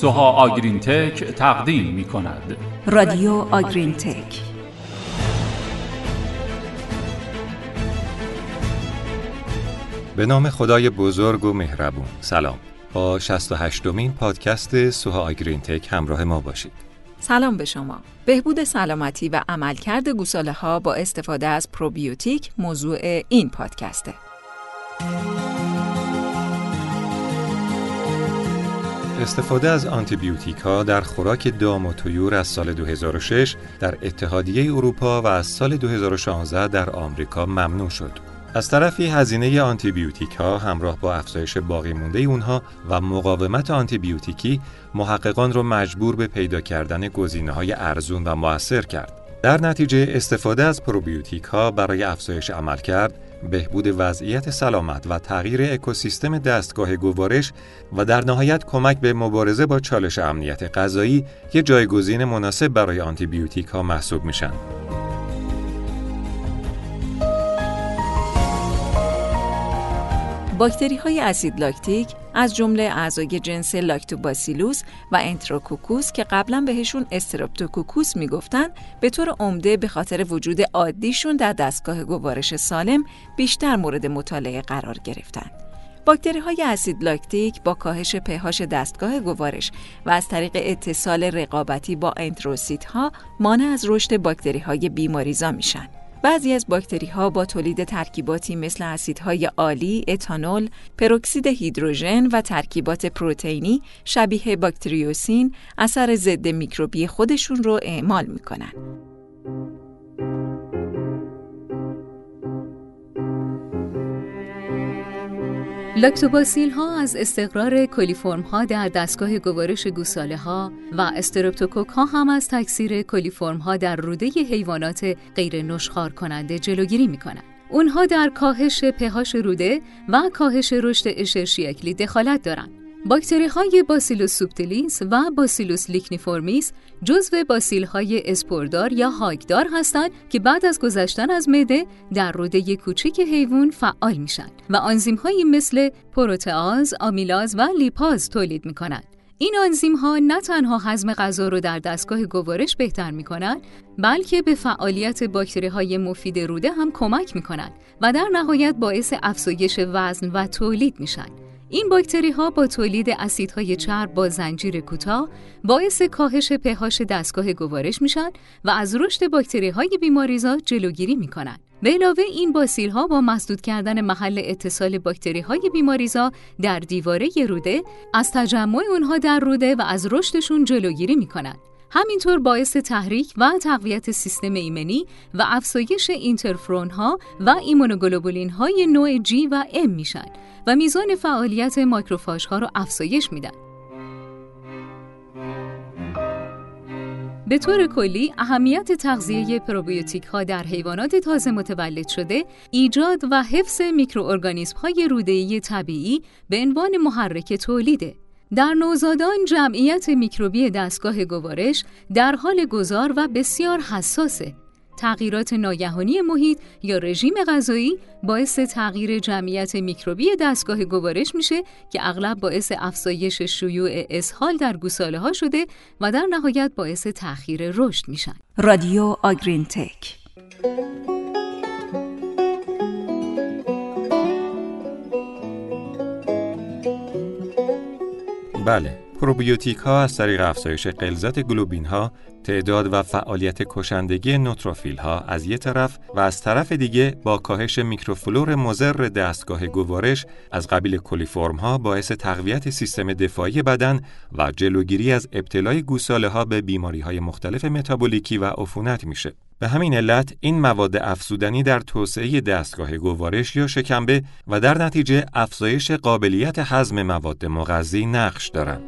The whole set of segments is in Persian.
سوها آگرین تک تقدیم می کند رادیو آگرین تک به نام خدای بزرگ و مهربون. سلام. با 68 دومین پادکست سوها آگرین تک همراه ما باشید. سلام به شما. بهبود سلامتی و عملکرد گوساله ها با استفاده از پروبیوتیک موضوع این پادکسته. استفاده از آنتیبیوتیک ها در خوراک دام و طیور از سال 2006 در اتحادیه اروپا و از سال 2016 در آمریکا ممنوع شد. از طرفی هزینه آنتیبیوتیک ها همراه با افزایش باقی مونده اونها و مقاومت آنتیبیوتیکی محققان را مجبور به پیدا کردن گزینه های ارزون و موثر کرد. در نتیجه استفاده از پروبیوتیک ها برای افزایش عملکرد، بهبود وضعیت سلامت و تغییر اکوسیستم دستگاه گوارش و در نهایت کمک به مبارزه با چالش امنیت غذایی یک جایگزین مناسب برای آنتیبیوتیک ها محسوب میشن. باکتری های اسید لاکتیک از جمله اعضای جنس لاکتوباسیلوس و انتروکوکوس که قبلا بهشون استرپتوکوکوس می‌گفتن به طور عمده به خاطر وجود عادیشون در دستگاه گوارش سالم بیشتر مورد مطالعه قرار گرفتن. باکتری های اسید لاکتیک با کاهش پهاش دستگاه گوارش و از طریق اتصال رقابتی با انتروسیت ها مانع از رشد باکتری های بیماریزا میشن. بعضی از باکتری ها با تولید ترکیباتی مثل اسیدهای آلی، اتانول، پروکسید هیدروژن و ترکیبات پروتئینی شبیه باکتریوسین اثر ضد میکروبی خودشون رو اعمال می‌کنن. لاکتوباسیل ها از استقرار کلیفرم ها در دستگاه گوارش گوساله ها و استرپتوکوک ها هم از تکثیر کلیفرم ها در روده حیوانات غیر نشخار کننده جلوگیری می کنند. اونها در کاهش پهاش روده و کاهش رشد اشرشیا کلی دخالت دارند. باکتری های باسیلوس سوبتلیس و باسیلوس لیکنیفورمیس جزو باسیل های اسپوردار یا هاگدار هستند که بعد از گذشتن از معده در روده کوچک حیوان فعال میشن و آنزیم های مثل پروتئاز، آمیلاز و لیپاز تولید می کنند. این آنزیم ها نه تنها هضم غذا رو در دستگاه گوارش بهتر می کنند بلکه به فعالیت باکتری های مفید روده هم کمک می کنند و در نهایت باعث افزایش وزن و تولید میشن. این باکتری ها با تولید اسیدهای چرب با زنجیر کوتاه باعث کاهش پهاش دستگاه گوارش میشن و از رشد باکتری های بیماریزا جلوگیری می‌کنن. به علاوه این باسیل ها با مسدود کردن محل اتصال باکتری های بیماریزا در دیواره روده از تجمع اونها در روده و از رشدشون جلوگیری می‌کنند. همینطور باعث تحریک و تقویت سیستم ایمنی و افزایش اینترفرون ها و ایمونوگلوبولین های نوع G و M میشن و میزان فعالیت ماکروفاژ ها را افزایش میدن. به طور کلی اهمیت تغذیه پروبیوتیک ها در حیوانات تازه متولد شده ایجاد و حفظ میکروارگانیسم های روده‌ای طبیعی به عنوان محرک تولیده در نوزادان جمعیت میکروبی دستگاه گوارش در حال گذار و بسیار حساسه. تغییرات ناگهانی محیط یا رژیم غذایی باعث تغییر جمعیت میکروبی دستگاه گوارش میشه که اغلب باعث افزایش شیوع اسهال در گوساله ها شده و در نهایت باعث تأخیر رشد میشن. رادیو آگرین تک بله پروبیوتیک ها از طریق افزایش غلظت گلوبولین ها تعداد و فعالیت کشندگی نوتروفیل ها از یک طرف و از طرف دیگه با کاهش میکروفلور مضر دستگاه گوارش از قبیل کلیفرم ها باعث تقویت سیستم دفاعی بدن و جلوگیری از ابتلای گوساله ها به بیماری های مختلف متابولیکی و عفونت میشه. به همین علت این مواد افزودنی در توسعه دستگاه گوارش یا شکمبه و در نتیجه افزایش قابلیت هضم مواد مغذی نقش دارند.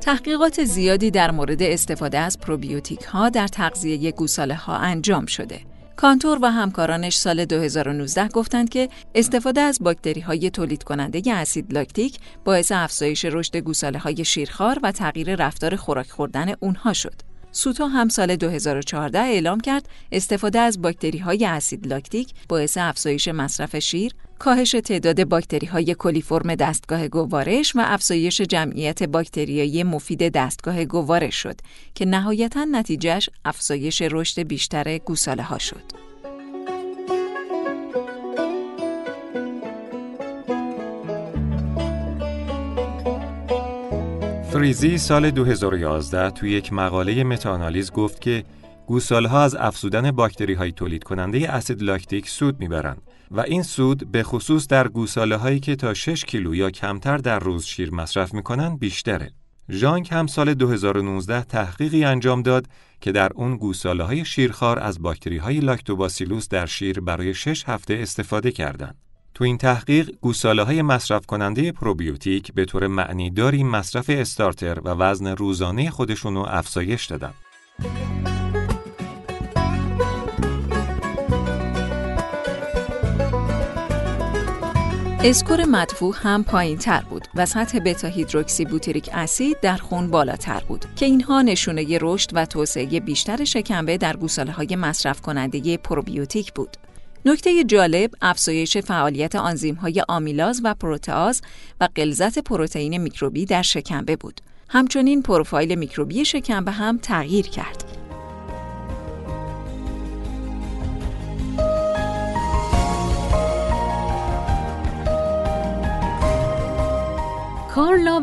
تحقیقات زیادی در مورد استفاده از پروبیوتیک ها در تغذیه گوساله ها انجام شده. کانتور و همکارانش سال 2019 گفتند که استفاده از باکتری های تولید کننده اسید لاکتیک باعث افزایش رشد گوساله های شیرخوار و تغییر رفتار خوراک خوردن اونها شد. سوتو هم سال 2014 اعلام کرد استفاده از باکتری های اسید لاکتیک باعث افزایش مصرف شیر، کاهش تعداد باکتری های کلیفرم دستگاه گوارش و افزایش جمعیت باکتریایی مفید دستگاه گوارش شد که نهایتا نتیجهش افزایش رشد بیشتر گوساله ها شد. فریزی سال 2011 توی یک مقاله متاانالیز گفت که گوسالها از افزودن باکتری های تولید کننده اسید لاکتیک سود می‌برند و این سود به خصوص در گوساله هایی که تا 6 کیلو یا کمتر در روز شیر مصرف می‌کنن بیشتره. ژانک هم سال 2019 تحقیقی انجام داد که در اون گوساله های شیرخوار از باکتری های لاکتوباسیلوس در شیر برای 6 هفته استفاده کردند. تو این تحقیق گوساله های مصرف کننده پروبیوتیک به طور معنی داری مصرف استارتر و وزن روزانه خودشونو افزایش دادن. score مدفوع هم پایین تر بود و سطح بتا هیدروکسی بوتریک اسید در خون بالاتر بود که اینها نشونه رشد و توسعه بیشتر شکمبه در گوساله های مصرف کننده پروبیوتیک بود. نکته جالب افزایش فعالیت آنزیم های آمیلاز و پروتئاز و غلظت پروتئین میکروبی در شکمبه بود. همچنین پروفایل میکروبی شکمبه هم تغییر کرد.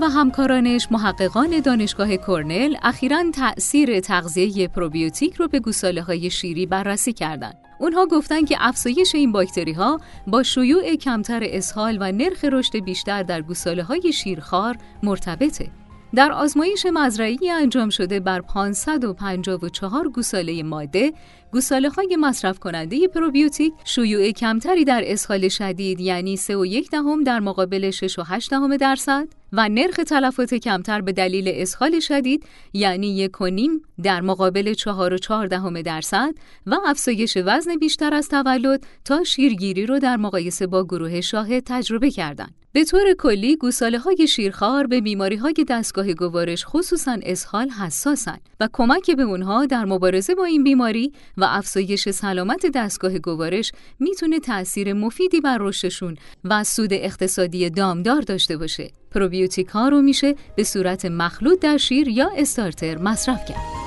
و همکارانش محققان دانشگاه کرنل اخیرا تأثیر تغذیه پروبیوتیک رو به گوساله های شیری بررسی کردند. اونها گفتن که افزایش این باکتری ها با شیوع کمتر اسهال و نرخ رشد بیشتر در گوساله های شیرخوار مرتبطه. در آزمایش مزرعه‌ای انجام شده بر 554 گوساله ماده، گوساله های مصرف کننده پروبیوتیک شیوع کمتری در اسهال شدید یعنی 3.1 دهم در مقابل 6.8 دهم درصد و نرخ تلفات کمتر به دلیل اسهال شدید یعنی یک و نیم در مقابل 4.4 دهم درصد و افزایش وزن بیشتر از تولد تا شیرگیری رو در مقایسه با گروه شاهد تجربه کردند. به طور کلی گوساله های شیرخوار به بیماری های دستگاه گوارش خصوصا اسهال حساسن و کمک به اونها در مبارزه با این بیماری و افزایش سلامت دستگاه گوارش می‌تونه تأثیر مفیدی بر رشدشون و سود اقتصادی دامدار داشته باشه. پروبیوتیک ها رو میشه به صورت مخلوط در شیر یا استارتر مصرف کرد.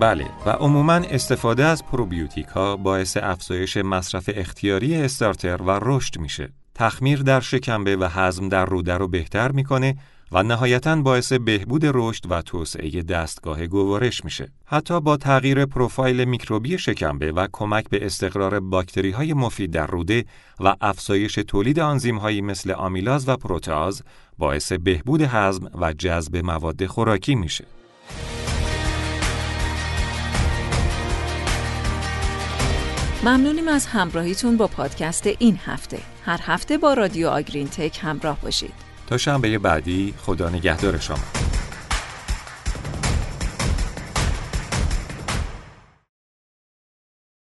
بله و عموما استفاده از پروبیوتیک ها باعث افزایش مصرف اختیاری استارتر و رشد میشه. تخمیر در شکمبه و هضم در روده رو بهتر می‌کنه و نهایتا باعث بهبود رشد و توسعه دستگاه گوارش میشه. حتی با تغییر پروفایل میکروبی شکمبه و کمک به استقرار باکتری های مفید در روده و افزایش تولید آنزیم هایی مثل آمیلاز و پروتئاز باعث بهبود هضم و جذب مواد خوراکی میشه. ممنونیم از همراهیتون با پادکست این هفته. هر هفته با رادیو آگرین تک همراه باشید. تا شنبه بعدی خدا نگهدار شما.